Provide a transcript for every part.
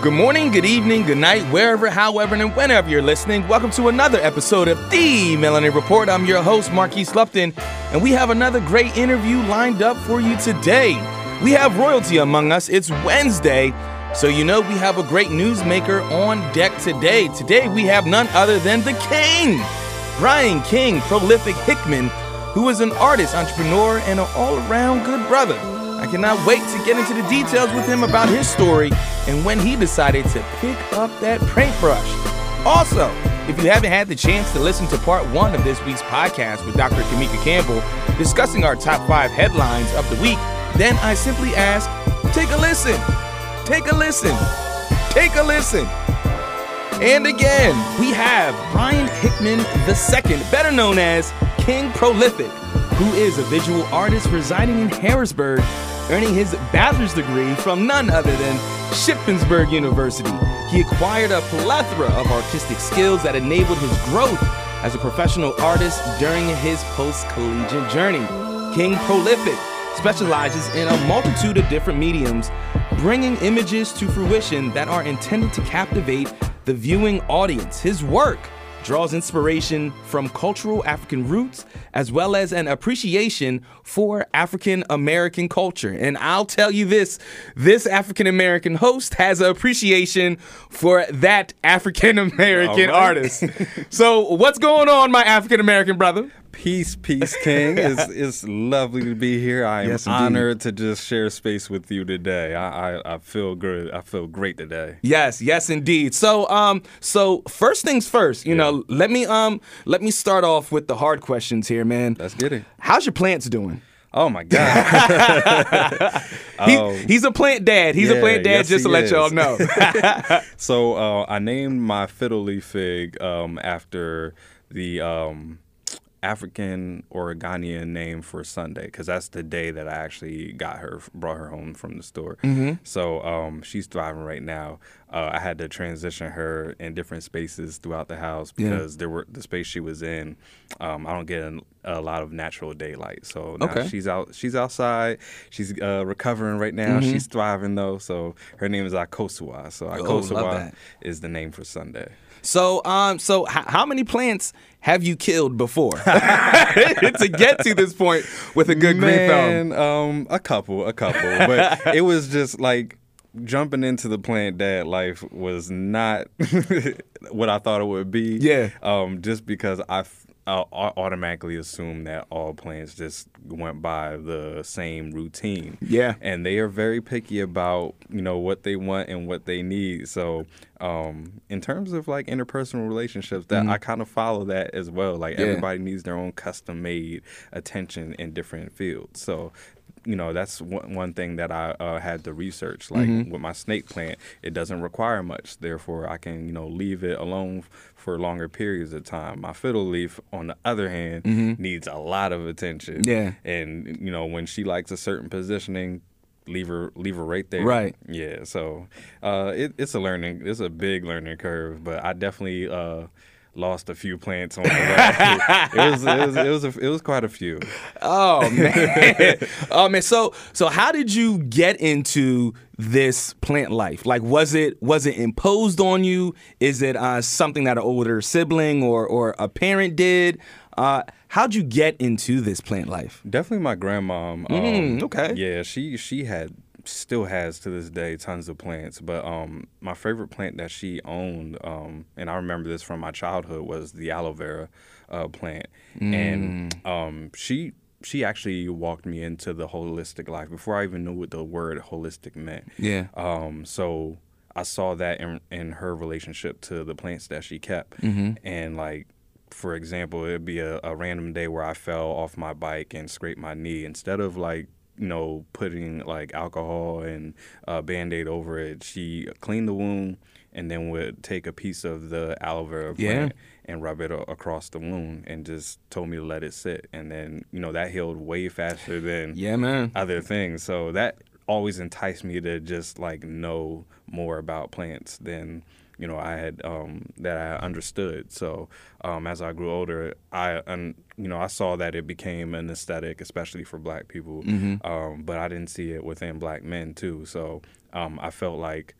Good morning, good evening, good night, wherever, however, and whenever you're listening. Welcome to another episode of The Melanin Report. I'm your host, Marquise Lupton, and we have another great interview lined up for you today. We have royalty among us. It's Wednesday, so you know we have a great newsmaker on deck today. Today we have none other than the King, Bryan King, Prolifik Hickman, who is an artist, entrepreneur, and an all around good brother. I cannot wait to get into the details with him about his story and when he decided to pick up that paintbrush. Also, if you haven't had the chance to listen to part one of this week's podcast with Dr. Kamika Campbell discussing our top five headlines of the week, then I simply ask take a listen. Take a listen. Take a listen. And again, we have Bryan Hickman II, better known as King Prolifik, who is a visual artist residing in Harrisburg earning his bachelor's degree from none other than Shippensburg University. He acquired a plethora of artistic skills that enabled his growth as a professional artist during his post collegiate journey. King Prolifik specializes in a multitude of different mediums, bringing images to fruition that are intended to captivate the viewing audience. His work draws inspiration from cultural African roots as well as an appreciation for African American culture. And I'll tell you this this African American host has an appreciation for that African American artist. so, what's going on, my African American brother? Peace, peace, King. it's, it's lovely to be here. I am Yes, honored to just share space with you today. I, I, I feel good. I feel great today. Yes, yes, indeed. So, um, so first things first, you know, let me um, let me start off with the hard questions here, man. Let's get it. How's your plants doing? Oh my God. He- Oh. he's a plant dad. He's a plant dad, yes, just to let is. y'all know. so uh, I named my fiddle leaf fig um, after the um, African Oregonian name for Sunday because that's the day that I actually got her, brought her home from the store. So um, she's thriving right now. Uh, I had to transition her in different spaces throughout the house Yeah. because there were the space she was in. Um, I don't get a, a lot of natural daylight, so now Okay. she's out. She's outside. She's uh, recovering right now. Mm-hmm. She's thriving though. So her name is Akosua. So Oh, Akosua that. is the name for Sunday. So, um, so h- how many plants have you killed before to get to this point with a good green thumb? Um, a couple, a couple, but it was just like jumping into the plant dad life was not what I thought it would be. Yeah. Um, just because I. f- I automatically assume that all plants just went by the same routine. Yeah. and they are very picky about you know what they want and what they need. So, um, in terms of like interpersonal relationships, that I kind of follow that as well. Like Mm-hmm. Yeah. everybody needs their own custom made attention in different fields. So. You know that's one, one thing that I uh, had to research. Like Mm-hmm. with my snake plant, it doesn't require much. Therefore, I can you know leave it alone f- for longer periods of time. My fiddle leaf, on the other hand, needs a lot of attention. Mm-hmm. Yeah. and you know when she likes a certain positioning, leave her leave her right there. Right. Yeah. So uh, it, it's a learning. It's a big learning curve, but I definitely uh, lost a few plants on the way. it was it was it was, a, it was quite a few. Oh man. oh man. So so how did you get into this plant life? Like was it was it imposed on you? Is it uh, something that an older sibling or or a parent did? Uh, how'd you get into this plant life? Definitely my grandmom. Mm, um, okay. Yeah, she she had still has to this day tons of plants, but um my favorite plant that she owned um and I remember this from my childhood was the aloe vera uh, plant. Mm. And um she she actually walked me into the holistic life before I even knew what the word holistic meant. Yeah. Um, so I saw that in in her relationship to the plants that she kept, Mm-hmm. and like for example, it'd be a, a random day where I fell off my bike and scraped my knee. Instead of like you know putting like alcohol and uh, band aid over it, she cleaned the wound and then would take a piece of the aloe vera Yeah. and rub it a- across the wound and just told me to let it sit. And then you know that healed way faster than Yeah, man. other things. So that always enticed me to just like know more about plants than you know I had um, that I understood. So um, as I grew older, I un, you know I saw that it became an aesthetic, especially for Black people. Um, but I didn't see it within Black men too. So um, I felt like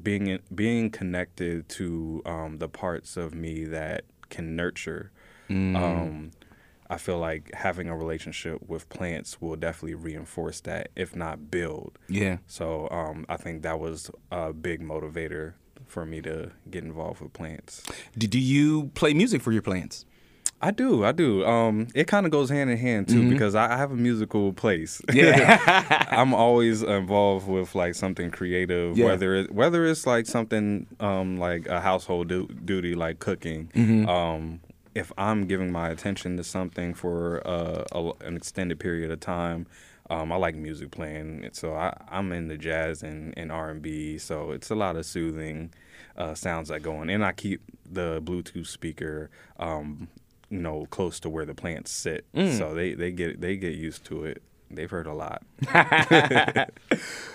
being in, being connected to um, the parts of me that can nurture. Mm. Um, I feel like having a relationship with plants will definitely reinforce that, if not build. Yeah. So um, I think that was a big motivator for me to get involved with plants. Do, you play music for your plants? I do, I do. Um, it kind of goes hand in hand too because I, I have a musical place. Yeah. I'm always involved with like something creative, Yeah. whether it, whether it's like something um, like a household du- duty, like cooking. Mm-hmm. Um, if I'm giving my attention to something for uh, a, an extended period of time, um, I like music playing. So I, I'm into jazz and, and R&B. So it's a lot of soothing uh, sounds that go on, and I keep the Bluetooth speaker. Um, you know, close to where the plants sit, Mm. so they, they get they get used to it. They've heard a lot.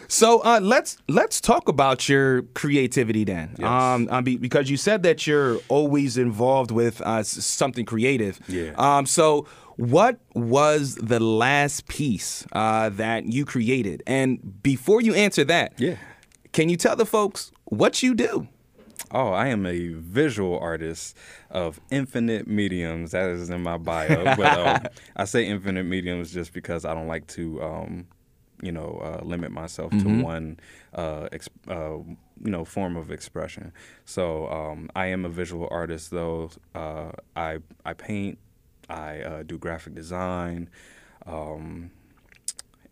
So uh, let's let's talk about your creativity then, Yes. um, because you said that you're always involved with uh, something creative. Yeah. Um, so what was the last piece uh, that you created? And before you answer that, Yeah. can you tell the folks what you do? Oh, I am a visual artist of infinite mediums. That is in my bio. but um, I say infinite mediums just because I don't like to, um, you know, uh, limit myself to one, uh, ex- uh, you know, form of expression. So um, I am a visual artist, though. Uh, I I paint. I uh, do graphic design. Um,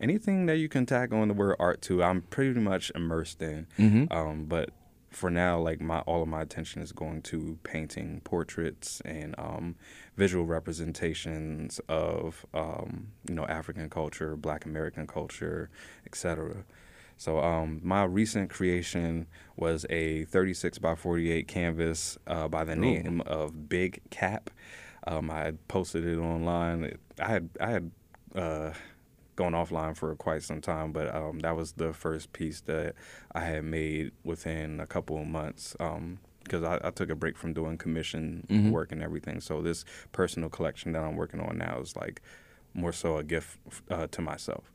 anything that you can tag on the word art to, I'm pretty much immersed in. Um, but for now, like my all of my attention is going to painting portraits and um, visual representations of um, you know African culture, Black American culture, etc. So um, my recent creation was a 36 by 48 canvas uh, by the name of Big Cap. Um, I had posted it online. It- I had I had uh, gone offline for quite some time, but um, that was the first piece that I had made within a couple of months. because I, I took a break from doing commission work and everything. So this personal collection that I'm working on now is like more so a gift uh, to myself.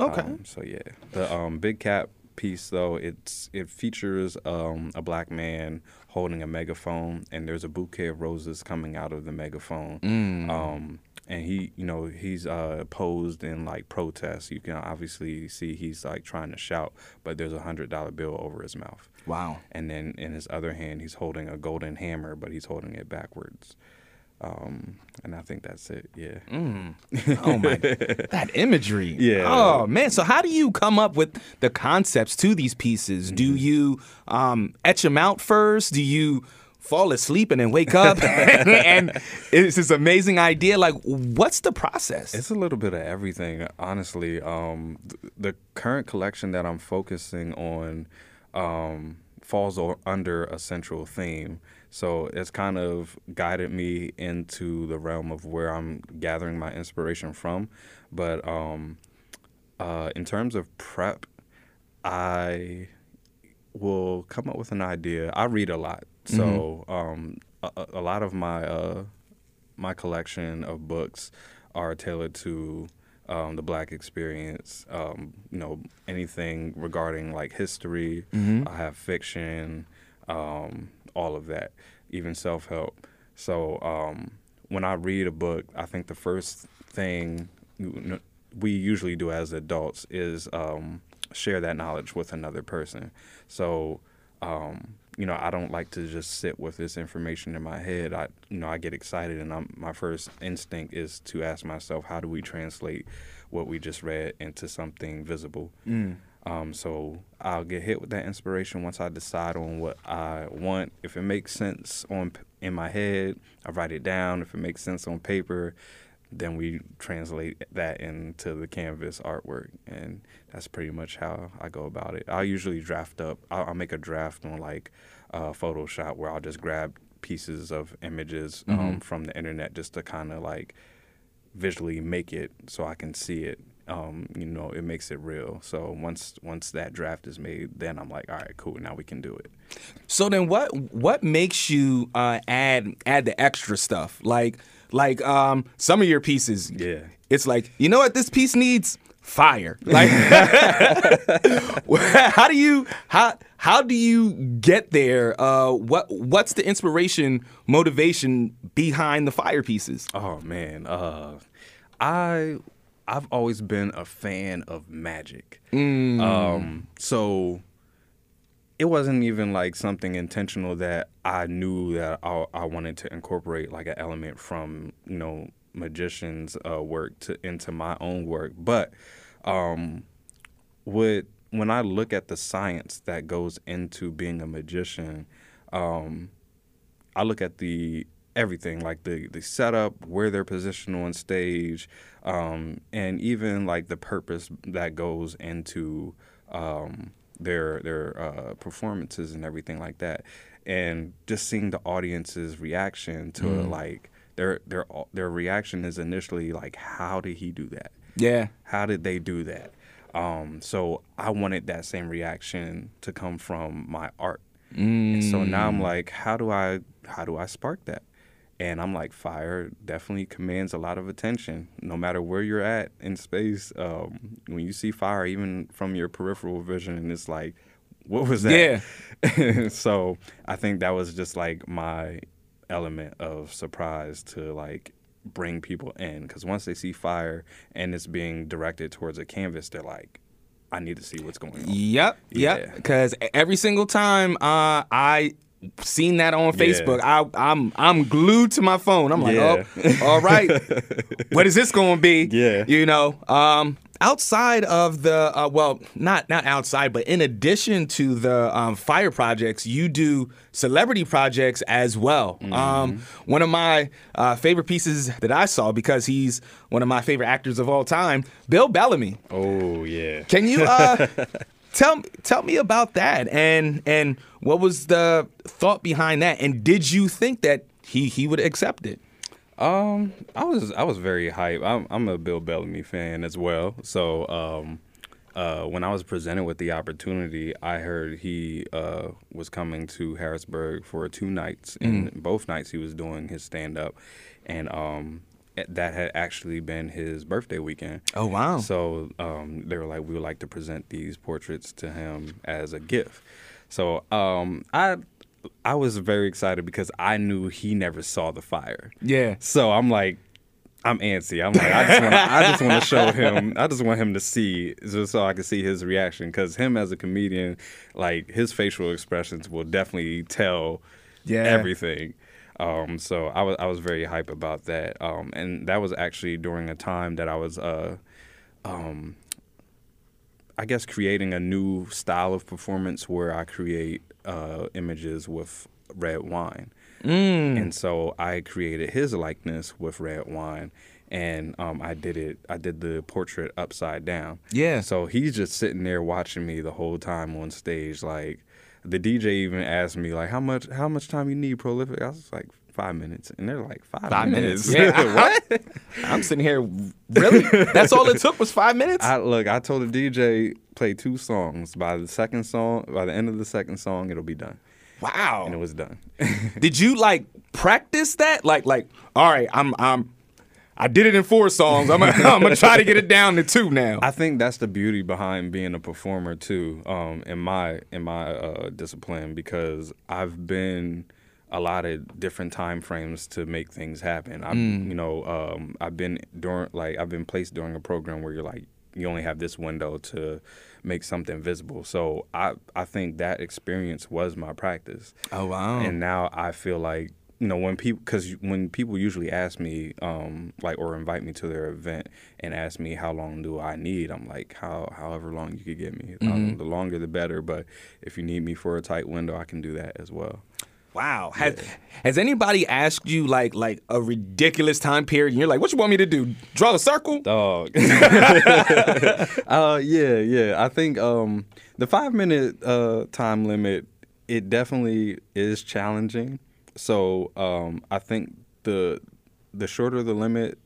Okay. Um, so yeah, the um, big cap piece though it's it features um, a black man holding a megaphone and there's a bouquet of roses coming out of the megaphone. Um, and he, you know, he's uh, posed in like protest. You can obviously see he's like trying to shout, but there's a hundred dollar bill over his mouth. Wow. And then in his other hand, he's holding a golden hammer, but he's holding it backwards. Um, and I think that's it. Yeah. Oh my, that imagery. Yeah. Oh man. So how do you come up with the concepts to these pieces? Do Mm-hmm. you um, etch them out first? Do you fall asleep and then wake up and it's this amazing idea? Like, what's the process? It's a little bit of everything, honestly. Um, th- the current collection that I'm focusing on um, falls o- under a central theme. So it's kind of guided me into the realm of where I'm gathering my inspiration from. But um, uh, in terms of prep, I will come up with an idea. I read a lot, so um, a, a- lot of my uh, my collection of books are tailored to um, the Black experience. Um, you know, anything regarding like history. I have fiction, um, all of that, even self help. So um, when I read a book, I think the first thing we usually do as adults is um, share that knowledge with another person. So um, you know, I don't like to just sit with this information in my head. I, you know, I get excited, and I'm, my first instinct is to ask myself, how do we translate what we just read into something visible? Um, so I'll get hit with that inspiration once I decide on what I want. If it makes sense on in my head, I write it down. If it makes sense on paper, then we translate that into the canvas artwork, and that's pretty much how I go about it. I'll usually draft up. I'll, I'll make a draft on like uh, Photoshop where I'll just grab pieces of images um, from the internet just to kind of like visually make it so I can see it. Um, you know, it makes it real. So once once that draft is made, then I'm like, all right, cool. Now we can do it. So then, what what makes you uh, add add the extra stuff? Like like um, some of your pieces. Yeah. It's like you know what this piece needs fire. Like, how do you how how do you get there? Uh, what what's the inspiration, motivation behind the fire pieces? Oh man, uh, I I've always been a fan of magic. Mm. Um, so it wasn't even like something intentional that I knew that I, I wanted to incorporate like an element from you know magicians' uh, work to into my own work, but um, what when I look at the science that goes into being a magician, um, I look at the everything like the the setup, where they're positioned on stage, um, and even like the purpose that goes into um, their their uh, performances and everything like that, and just seeing the audience's reaction to Mm. like their their their reaction is initially like, how did he do that? Yeah. How did they do that? Um, so I wanted that same reaction to come from my art. And so now I'm like, how do I how do I spark that? And I'm like, fire definitely commands a lot of attention, no matter where you're at in space. Um, when you see fire, even from your peripheral vision, it's like, what was that? Yeah. so I think that was just like my element of surprise to like bring people in because once they see fire and it's being directed towards a canvas, they're like, I need to see what's going on. Yep. Yeah. Yep. Because every single time uh, I seen that on Yeah. Facebook, I, I'm I'm glued to my phone. I'm like, Yeah. oh, all right. what is this going to be? Yeah. You know. Um, outside of the uh, well, not not outside, but in addition to the um, fire projects, you do celebrity projects as well. Mm-hmm. Um, one of my uh, favorite pieces that I saw because he's one of my favorite actors of all time, Bill Bellamy. Oh yeah. Can you uh, tell tell me about that and and what was the thought behind that? And did you think that he he would accept it? Um, I was I was very hype. I'm I'm a Bill Bellamy fan as well. So um, uh, when I was presented with the opportunity, I heard he uh, was coming to Harrisburg for two nights, and both nights he was doing his stand up, and um, that had actually been his birthday weekend. Oh wow! So um, they were like, we would like to present these portraits to him as a gift. So um, I I was very excited because I knew he never saw the fire. yeah, So I'm like, I'm antsy. I'm like, I just want I just want to show him. I just want him to see, just so I can see his reaction. Because him as a comedian, like his facial expressions will definitely tell Yeah. everything. Um, so I was I was very hype about that. Um, and that was actually during a time that I was uh, um, I guess creating a new style of performance where I create uh, images with red wine. Mm. And so I created his likeness with red wine, and um, I did it. I did the portrait upside down. Yeah. So he's just sitting there watching me the whole time on stage. Like the DJ even asked me like, "How much? How much time you need, Prolifik?" I was like, five minutes," and they're like, five, five minutes. minutes." Yeah, what? I'm sitting here. Really? That's all it took was five minutes. I look. I told the DJ play two songs. By the second song, by the end of the second song, it'll be done, wow. and it was done. Did you like practice that? Like like all right, I'm I'm I did it in four songs. I'm gonna, I'm gonna try to get it down to two now. I think that's the beauty behind being a performer too, um, in my in my uh, discipline because I've been a lot of different time frames to make things happen. I'm, you know, um, I've been during like I've been placed during a program where you're like you only have this window to make something visible. So I I think that experience was my practice oh wow. and now I feel like you know when people because when people usually ask me um like or invite me to their event and ask me how long do I need I'm like how however long you could get me um, the longer the better but if you need me for a tight window I can do that as well Wow. Has, has anybody asked you like like a ridiculous time period and you're like, what you want me to do? Draw the circle? Dog. uh, yeah, yeah. I think um, the five minute uh, time limit it definitely is challenging. So um, I think the the shorter the limit,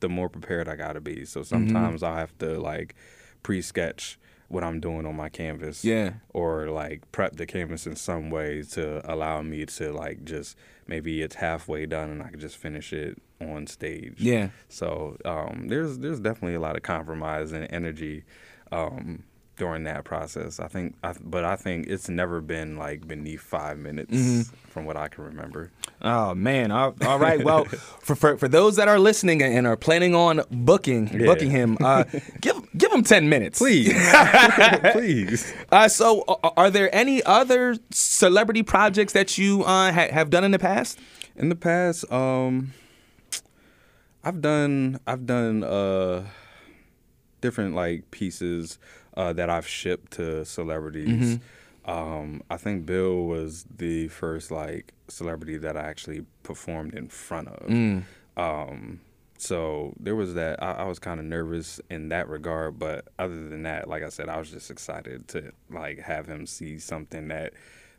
the more prepared I gotta be. So sometimes I have to like pre-sketch what I'm doing on my canvas. Yeah. Or like prep the canvas in some way to allow me to like just maybe it's halfway done and I can just finish it on stage. Yeah. So um, there's there's definitely a lot of compromise and energy um, during that process. I think, I, but I think it's never been like beneath five minutes Mm-hmm. from what I can remember. Oh man! All, all right. Well, for, for for those that are listening and are planning on booking Yeah. booking him, uh, give give him ten minutes, Please, please. Uh, so, are there any other celebrity projects that you uh, ha- have done in the past? In the past, um, I've done I've done uh, different like pieces uh, that I've shipped to celebrities. Um, I think Bill was the first like celebrity that I actually performed in front of. Um, so there was that. I, I was kind of nervous in that regard, but other than that, like I said, I was just excited to like have him see something that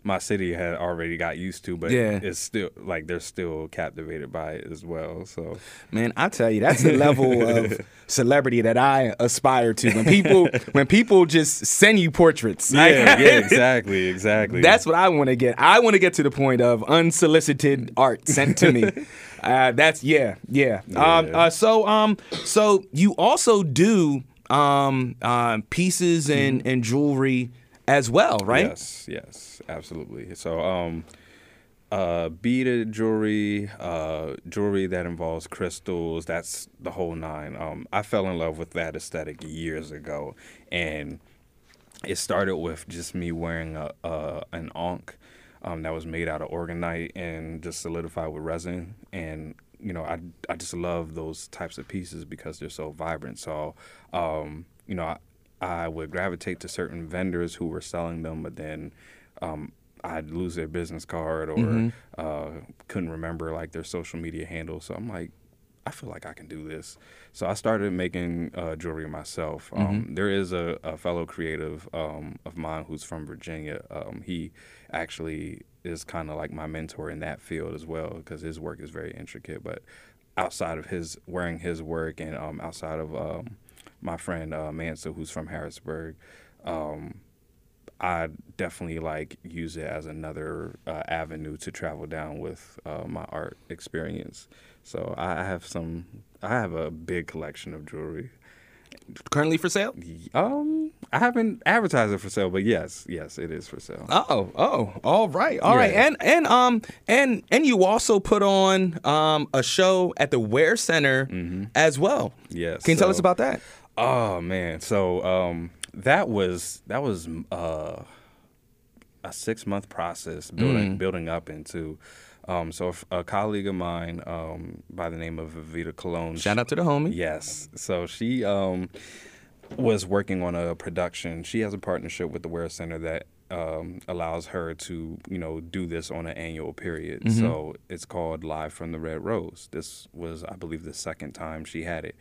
my city had already got used to, but Yeah. it's still like they're still captivated by it as well. So Man, I tell you, that's the level of celebrity that I aspire to. When people when people just send you portraits, yeah, yeah, exactly, exactly. That's what I want to get. I want to get to the point of unsolicited art sent to me. uh, that's yeah, yeah. Um, uh, so um, so you also do um, uh, pieces and, and jewelry as well, right? Yes, yes, absolutely. So, um, uh, beaded jewelry, uh, jewelry that involves crystals, that's the whole nine. Um, I fell in love with that aesthetic years ago, and it started with just me wearing a, a an ankh um, that was made out of orgonite and just solidified with resin. And you know, I I just love those types of pieces because they're so vibrant. So, um, you know, I, I would gravitate to certain vendors who were selling them, but then um, I'd lose their business card or uh, couldn't remember like their social media handle. So I'm like, I feel like I can do this. So I started making uh, jewelry myself. Um, there is a, a fellow creative um, of mine who's from Virginia. Um, he actually is kind of like my mentor in that field as well because his work is very intricate. But outside of his wearing his work and um, outside of um, my friend uh, Mansa, who's from Harrisburg, um, I definitely like use it as another uh, avenue to travel down with uh, my art experience. So I have some. I have a big collection of jewelry. Currently for sale? Um, I haven't advertised it for sale, but yes, yes, it is for sale. Oh, oh, all right, all right, Yeah. and and um and and you also put on um a show at the Ware Center as well. Yes. Can you tell us about that? Oh man, so um, that was that was uh, a six month process building building up into. Um, so a colleague of mine um, by the name of Evita Cologne. Shout out to the homie. Yes. So she um, was working on a production. She has a partnership with the Ware Center that um, allows her to, you know, do this on an annual period. So it's called Live from the Red Rose. This was, I believe, the second time she had it.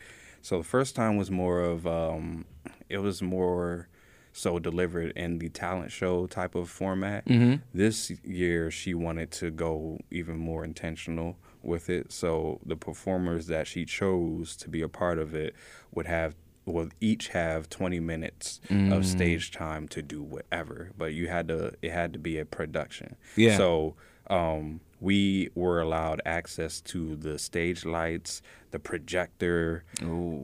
So the first time was more of, um, it was more so delivered in the talent show type of format. This year, she wanted to go even more intentional with it. So the performers that she chose to be a part of it would have would each have 20 minutes of stage time to do whatever but you had to it had to be a production Yeah. so um, we were allowed access to the stage lights the projector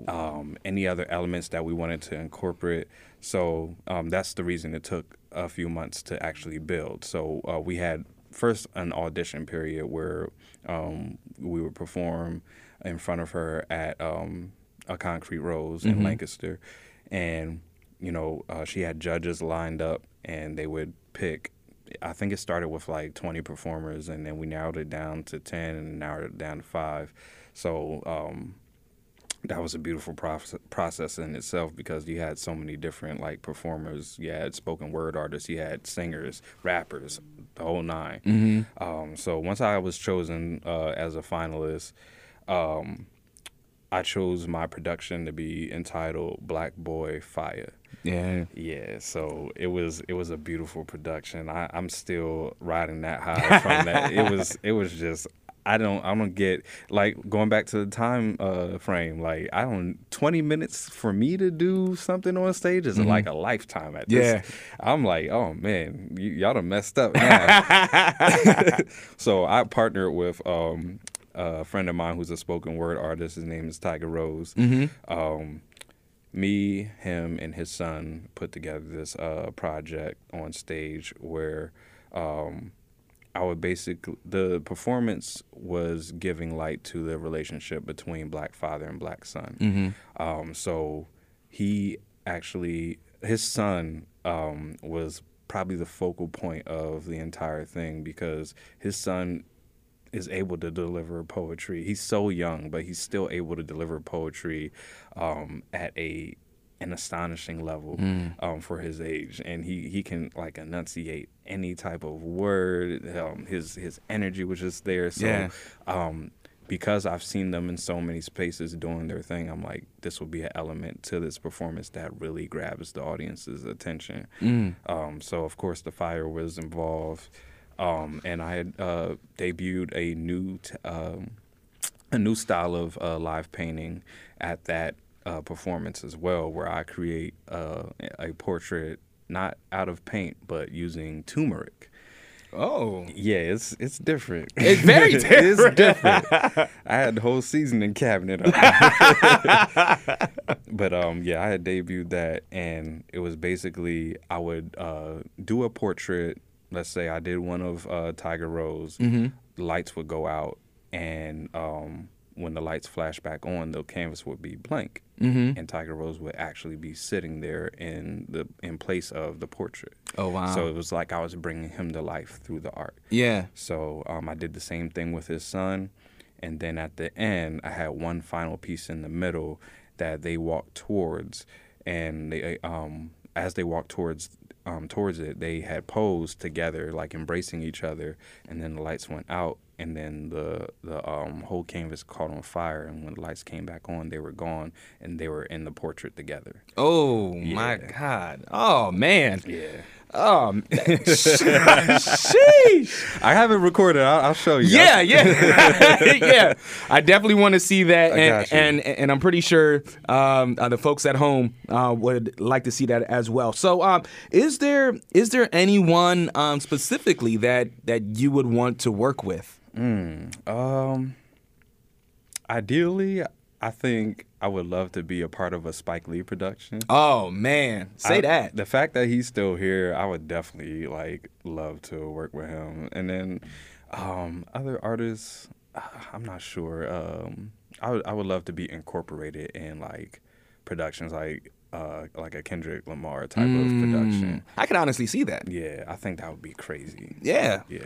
um, any other elements that we wanted to incorporate. So um, that's the reason it took a few months to actually build. So uh, we had first an audition period where um, we would perform in front of her at um, a concrete rose in lancaster. And you know uh, she had judges lined up and they would pick i think it started with like 20 performers and then we narrowed it down to 10 and narrowed it down to 5 so um, that was a beautiful process, process in itself because you had so many different like performers. You had spoken word artists, you had singers, rappers, the whole 9 Um, so once I was chosen uh, as a finalist, um, I chose my production to be entitled "Black Boy Fire." Yeah. Yeah, so it was it was a beautiful production. I, I'm still riding that high from that. It was it was just I don't I don't get like going back to the time uh, frame. Like I don't twenty minutes for me to do something on stage is like a lifetime at this. Yeah. I'm like, oh man, y- y'all done messed up so I partnered with um, a friend of mine who's a spoken word artist. His name is Tiger Rose. Um, me, him, and his son put together this uh, project on stage where um, I would basically the performance was giving light to the relationship between black father and black son. Um, so he actually his son um, was probably the focal point of the entire thing because his son is able to deliver poetry. He's so young, but he's still able to deliver poetry um, at a an astonishing level um, for his age, and he he can like enunciate any type of word. Um, his his energy was just there. So. Yeah. Um, because I've seen them in so many spaces doing their thing, I'm like, this will be an element to this performance that really grabs the audience's attention. Um, so, of course, the fire was involved, um, and I had uh, debuted a new t- um, a new style of uh, live painting at that uh, performance as well, where I create uh, a portrait not out of paint but using turmeric. Oh. Yeah, it's it's different. It's very it's different. different. I had the whole seasoning cabinet up. but um, yeah, I had debuted that, and it was basically I would uh, do a portrait. Let's say I did one of uh, Tiger Rose. Mm-hmm. Lights would go out, and um, when the lights flash back on, the canvas would be blank, Mm-hmm. and Tiger Rose would actually be sitting there in the in place of the portrait. Oh wow. So it was like I was bringing him to life through the art. yeah. So um, I did the same thing with his son, and then at the end, I had one final piece in the middle that they walked towards, and they um, as they walked towards um, towards it, they had posed together, like embracing each other, and then the lights went out, and then the the um, whole canvas caught on fire, and when the lights came back on, they were gone, and they were in the portrait together. Oh my God. Oh man. Yeah. Oh. Sheesh. I haven't recorded. I'll, I'll show you. Yeah, yeah, yeah. I definitely want to see that, and and and I'm pretty sure um, uh, the folks at home uh, would like to see that as well. So, um, is there is there anyone um, specifically that that you would want to work with? Um, ideally, I think I would love to be a part of a Spike Lee production. Oh man, say I- that. The fact that he's still here, I would definitely like love to work with him. And then um, other artists, uh, I'm not sure. Um, I would I would love to be incorporated in like productions like uh, like a Kendrick Lamar type of production. I can honestly see that. Yeah, I think that would be crazy. Yeah. Yeah.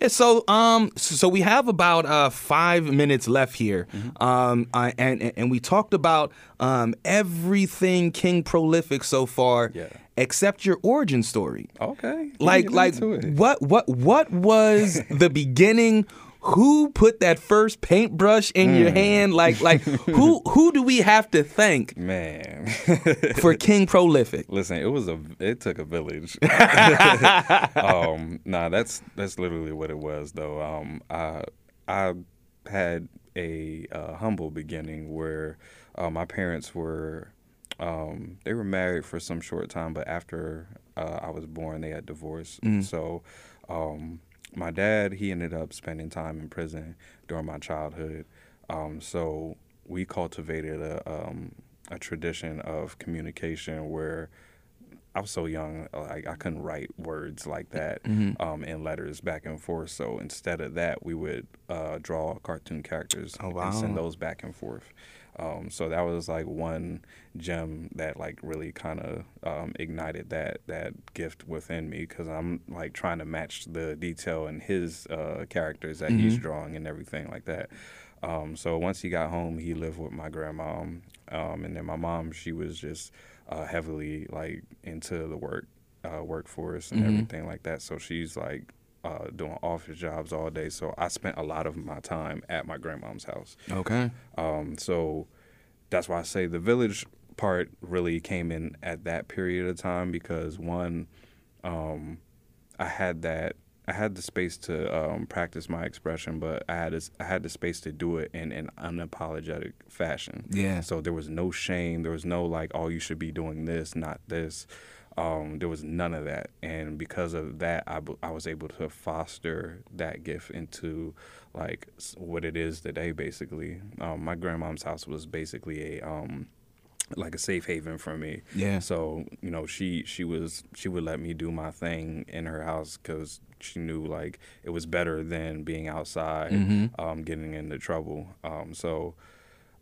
Yeah, so um so we have about uh 5 minutes left here. Um uh, and and we talked about um everything King Prolifik so far Yeah. except your origin story. Okay. Like like what what what was the beginning who put that first paintbrush in your hand like like who who do we have to thank man. for King Prolifik? Listen, it was a it took a village. um, nah, that's that's literally what it was though. Um, I I had a uh, humble beginning where uh, my parents were um, they were married for some short time, but after uh, I was born, they had divorced. So um, my dad he ended up spending time in prison during my childhood. Um, so we cultivated a um, a tradition of communication where I was so young, like I couldn't write words like that Mm-hmm. um, in letters back and forth. So instead of that, we would uh, draw cartoon characters Oh, and send those back and forth. Um, so that was like one gem that like really kind of um, ignited that that gift within me because I'm like trying to match the detail in his uh, characters that he's drawing and everything like that. Um, so once he got home, he lived with my grandma, um, and then my mom. She was just uh, heavily like into the work uh, workforce and everything like that. So she's like uh, doing office jobs all day. So I spent a lot of my time at my grandmom's house. Okay. Um, so that's why I say the village part really came in at that period of time because one, um, I had that I had the space to um, practice my expression, but I had this, I had the space to do it in an unapologetic fashion. Yeah. So there was no shame. There was no like, oh, you should be doing this, not this. Um, there was none of that, and because of that, I, b- I was able to foster that gift into like what it is today. Basically, um, my grandmom's house was basically a um, like a safe haven for me. Yeah. So you know, she she was she would let me do my thing in her house because she knew like it was better than being outside, Mm-hmm. um, getting into trouble. Um, so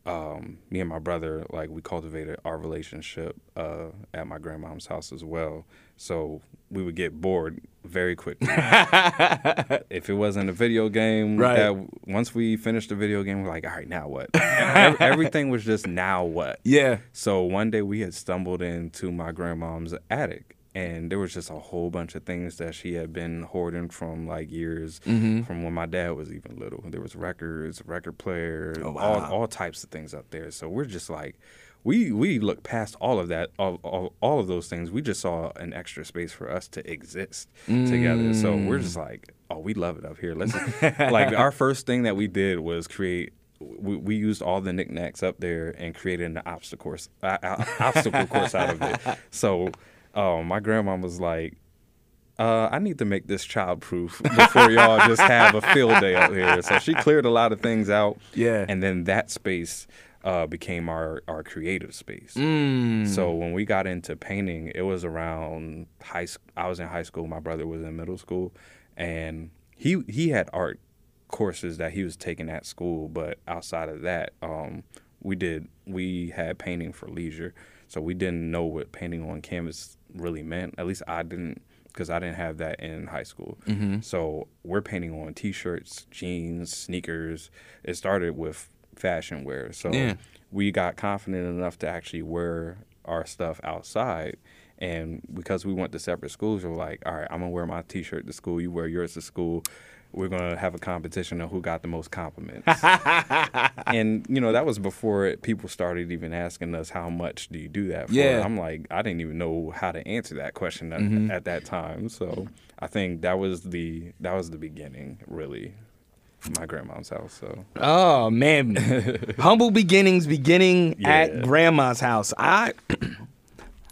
um, me and my brother like we cultivated our relationship uh, at my grandmom's house as well. So we would get bored very quickly. if it wasn't a video game, Right. that once we finished the video game, we're like, all right, now what? Everything was just now what? Yeah. So one day we had stumbled into my grandmom's attic, and there was just a whole bunch of things that she had been hoarding from like years Mm-hmm. from when my dad was even little. There was records, record player, Oh, wow. all all types of things up there. So we're just like. We, we looked past all of that, all, all, all of those things. We just saw an extra space for us to exist together. So we're just like, oh, we love it up here. Let's like our first thing that we did was create we, we used all the knickknacks up there and created an obstacle course, uh, uh, obstacle course out of it. So um, my grandma was like, uh, I need to make this child proof before y'all just have a field day out here. So she cleared a lot of things out. Yeah. And then that space uh, became our, our creative space. Mm. So when we got into painting, it was around high. school. I was in high school. My brother was in middle school, and he he had art courses that he was taking at school. But outside of that, um, we did we had painting for leisure. So we didn't know what painting on canvas really meant. At least I didn't, because I didn't have that in high school. Mm-hmm. So we're painting on t-shirts, jeans, sneakers. It started with fashion wear. So Yeah. we got confident enough to actually wear our stuff outside. And because we went to separate schools, we're like, all right, I'm gonna wear my T-shirt to school. You wear yours to school. We're gonna have a competition of who got the most compliments. and you know that was before it, people started even asking us how much do you do that for. Yeah. I'm like, I didn't even know how to answer that question at, mm-hmm. at that time. So I think that was the that was the beginning, really, my grandma's house. So Oh man, humble beginnings beginning Yeah. at grandma's house. I.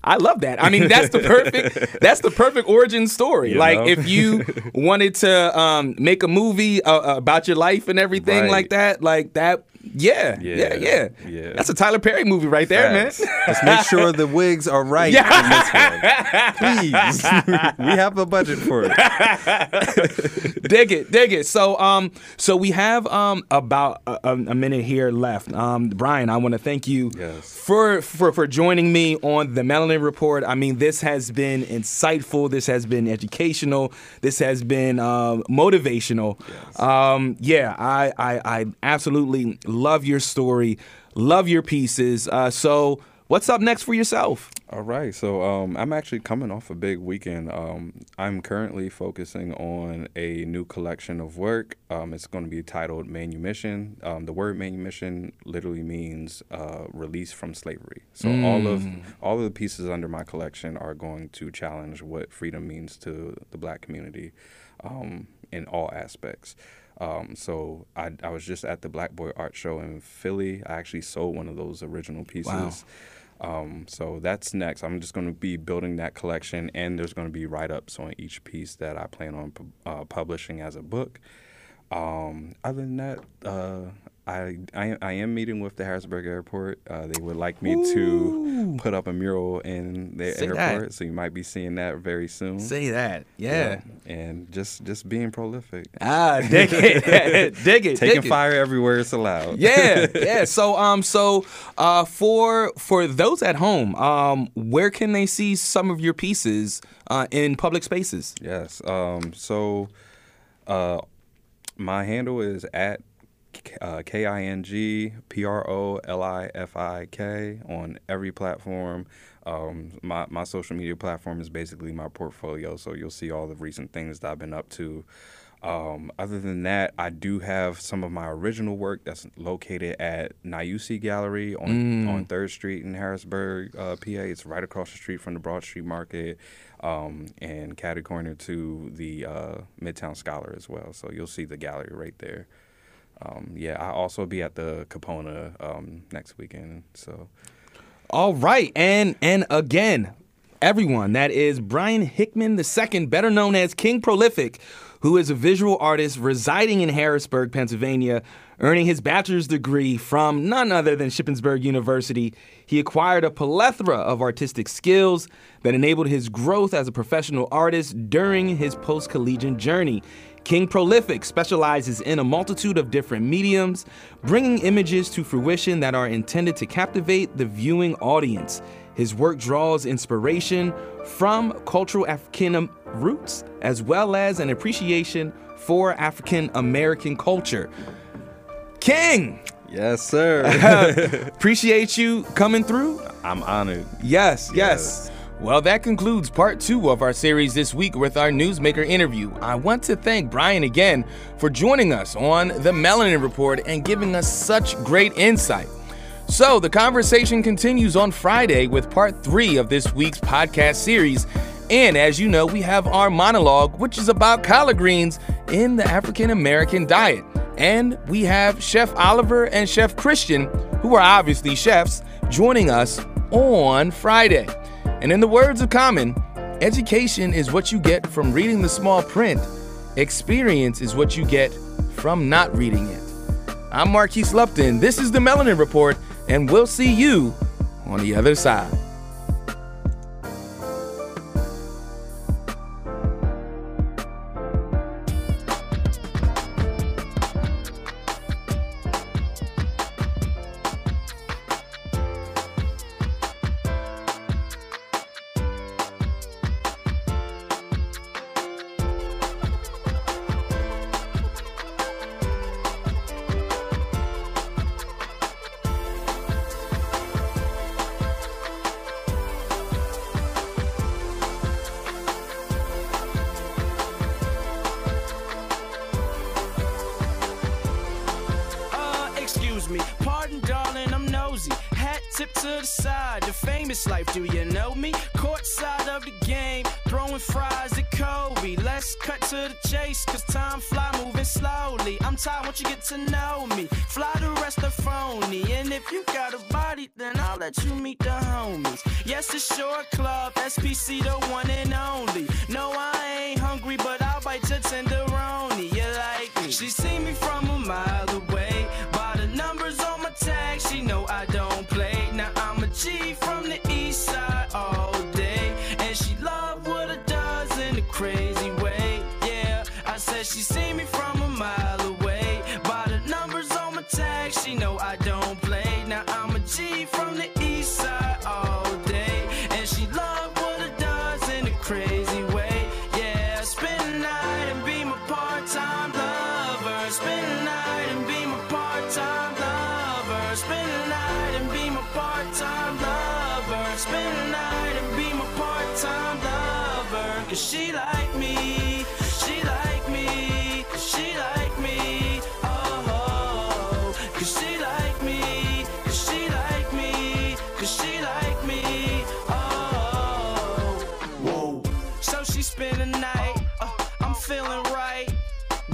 I love that. I mean, that's the perfect. that's the perfect origin story. You like, know? if you wanted to um, make a movie uh, about your life and everything Right. like that, like that, yeah, yeah, yeah, Yeah, yeah. That's a Tyler Perry movie right there, Facts. man. Just make sure the wigs are right in this one. Please. we have a budget for it. dig it, dig it. So, um, so we have um about a, a minute here left. Um, Bryan, I want to thank you Yes. for for for joining me on the Melanin Report. I mean, this has been insightful. This has been educational. This has been um, motivational. Um, yeah, I, I I absolutely love your story. Love your pieces. Uh, so, what's up next for yourself? All right, so um, I'm actually coming off a big weekend. Um, I'm currently focusing on a new collection of work. Um, it's going to be titled Manumission. Um, the word manumission literally means uh, release from slavery. So all of all of the pieces under my collection are going to challenge what freedom means to the Black community um, in all aspects. Um, so I, I was just at the Black Boy Art Show in Philly. I actually sold one of those original pieces. Um, so that's next. I'm just going to be building that collection, and there's going to be write ups on each piece that I plan on uh, publishing as a book. Um, other than that, uh, I, I I am meeting with the Harrisburg Airport. Uh, they would like me to put up a mural in their Say that. airport, so you might be seeing that very soon. Say that, yeah. and just just being prolific, Ah, dig it, dig it, taking dig it. fire everywhere it's allowed. yeah, yeah. So, um, so, uh, for for those at home, um, where can they see some of your pieces uh, in public spaces? Yes. Um, so, uh, my handle is at uh, K I N G P R O L I F I K on every platform. Um, my my social media platform is basically my portfolio, so you'll see all the recent things that I've been up to. Um, other than that, I do have some of my original work that's located at Nayusi Gallery on Mm. on Third Street in Harrisburg, uh, PA. It's right across the street from the Broad Street Market, um, and catty corner to the uh, Midtown Scholar as well. So you'll see the gallery right there. Um, yeah, I also be at the Capona um, next weekend. So All right, and and again, everyone, that is Bryan Hickman II, better known as King Prolifik, who is a visual artist residing in Harrisburg, Pennsylvania, earning his bachelor's degree from none other than Shippensburg University. He acquired a plethora of artistic skills that enabled his growth as a professional artist during his post-collegiate journey. King Prolifik specializes in a multitude of different mediums, bringing images to fruition that are intended to captivate the viewing audience. His work draws inspiration from cultural African roots as well as an appreciation for African American culture. King, yes, sir. appreciate you coming through. I'm honored. Yes, yes. Yes. Well, that concludes part two of our series this week with our newsmaker interview. I want to thank Bryan again for joining us on the Melanin Report and giving us such great insight. So, the conversation continues on Friday with part three of this week's podcast series. And as you know, we have our monologue, which is about collard greens in the African American diet. And we have Chef Oliver and Chef Christian, who are obviously chefs, joining us on Friday. And in the words of Common, education is what you get from reading the small print, experience is what you get from not reading it. I'm Marquise Lupton. This is the Melanin Report, and we'll see you on the other side. Tip to the side, the famous life, do you know me? Court side of the game, throwing fries at Kobe. Let's cut to the chase, cause time fly moving slowly. I'm tired, once you get to know me. Fly the rest of phony, and if you got a body, then I'll let you meet the homies. Yes, it's Shore Club, SPC, the one and only. No, I ain't hungry, but I'll bite your tenderoni. You like me? She see me from a mile away. By the numbers on my tag, she know I G from the east side Cause she like me. She like me. Cause she like me. Oh, cause she like me. Cause she like me. Cause she like me. Oh, whoa. So she spend the night. Uh, I'm feeling right.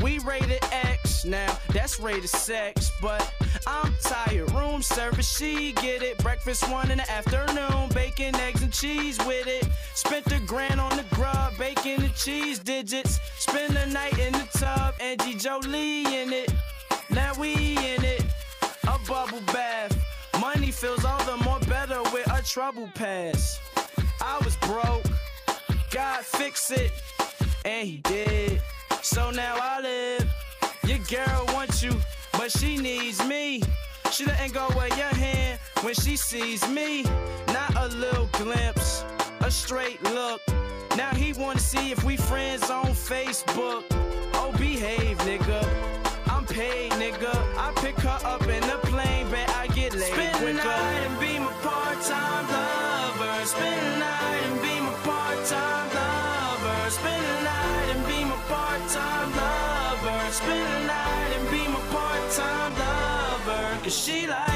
We rated X now, that's rated sex, but I'm tired. Room service, she get it. Breakfast one in the afternoon, bacon, eggs, and cheese with it. Spent a grand on the grub, bacon and cheese digits. Spend the night in the tub, Angie Jolie in it. Now we in it, a bubble bath. Money feels all the more better with a trouble pass. I was broke, God fix it, and he did. So now I live. Your girl wants you, but she needs me. She letting go of your hand when she sees me. Not a little glimpse, a straight look. Now he wanna see if we friends on Facebook. Oh, behave, nigga. I'm paid, nigga. I pick her up in the plane, bet I get laid Spend the night and be my part-time lover. Spend 可来。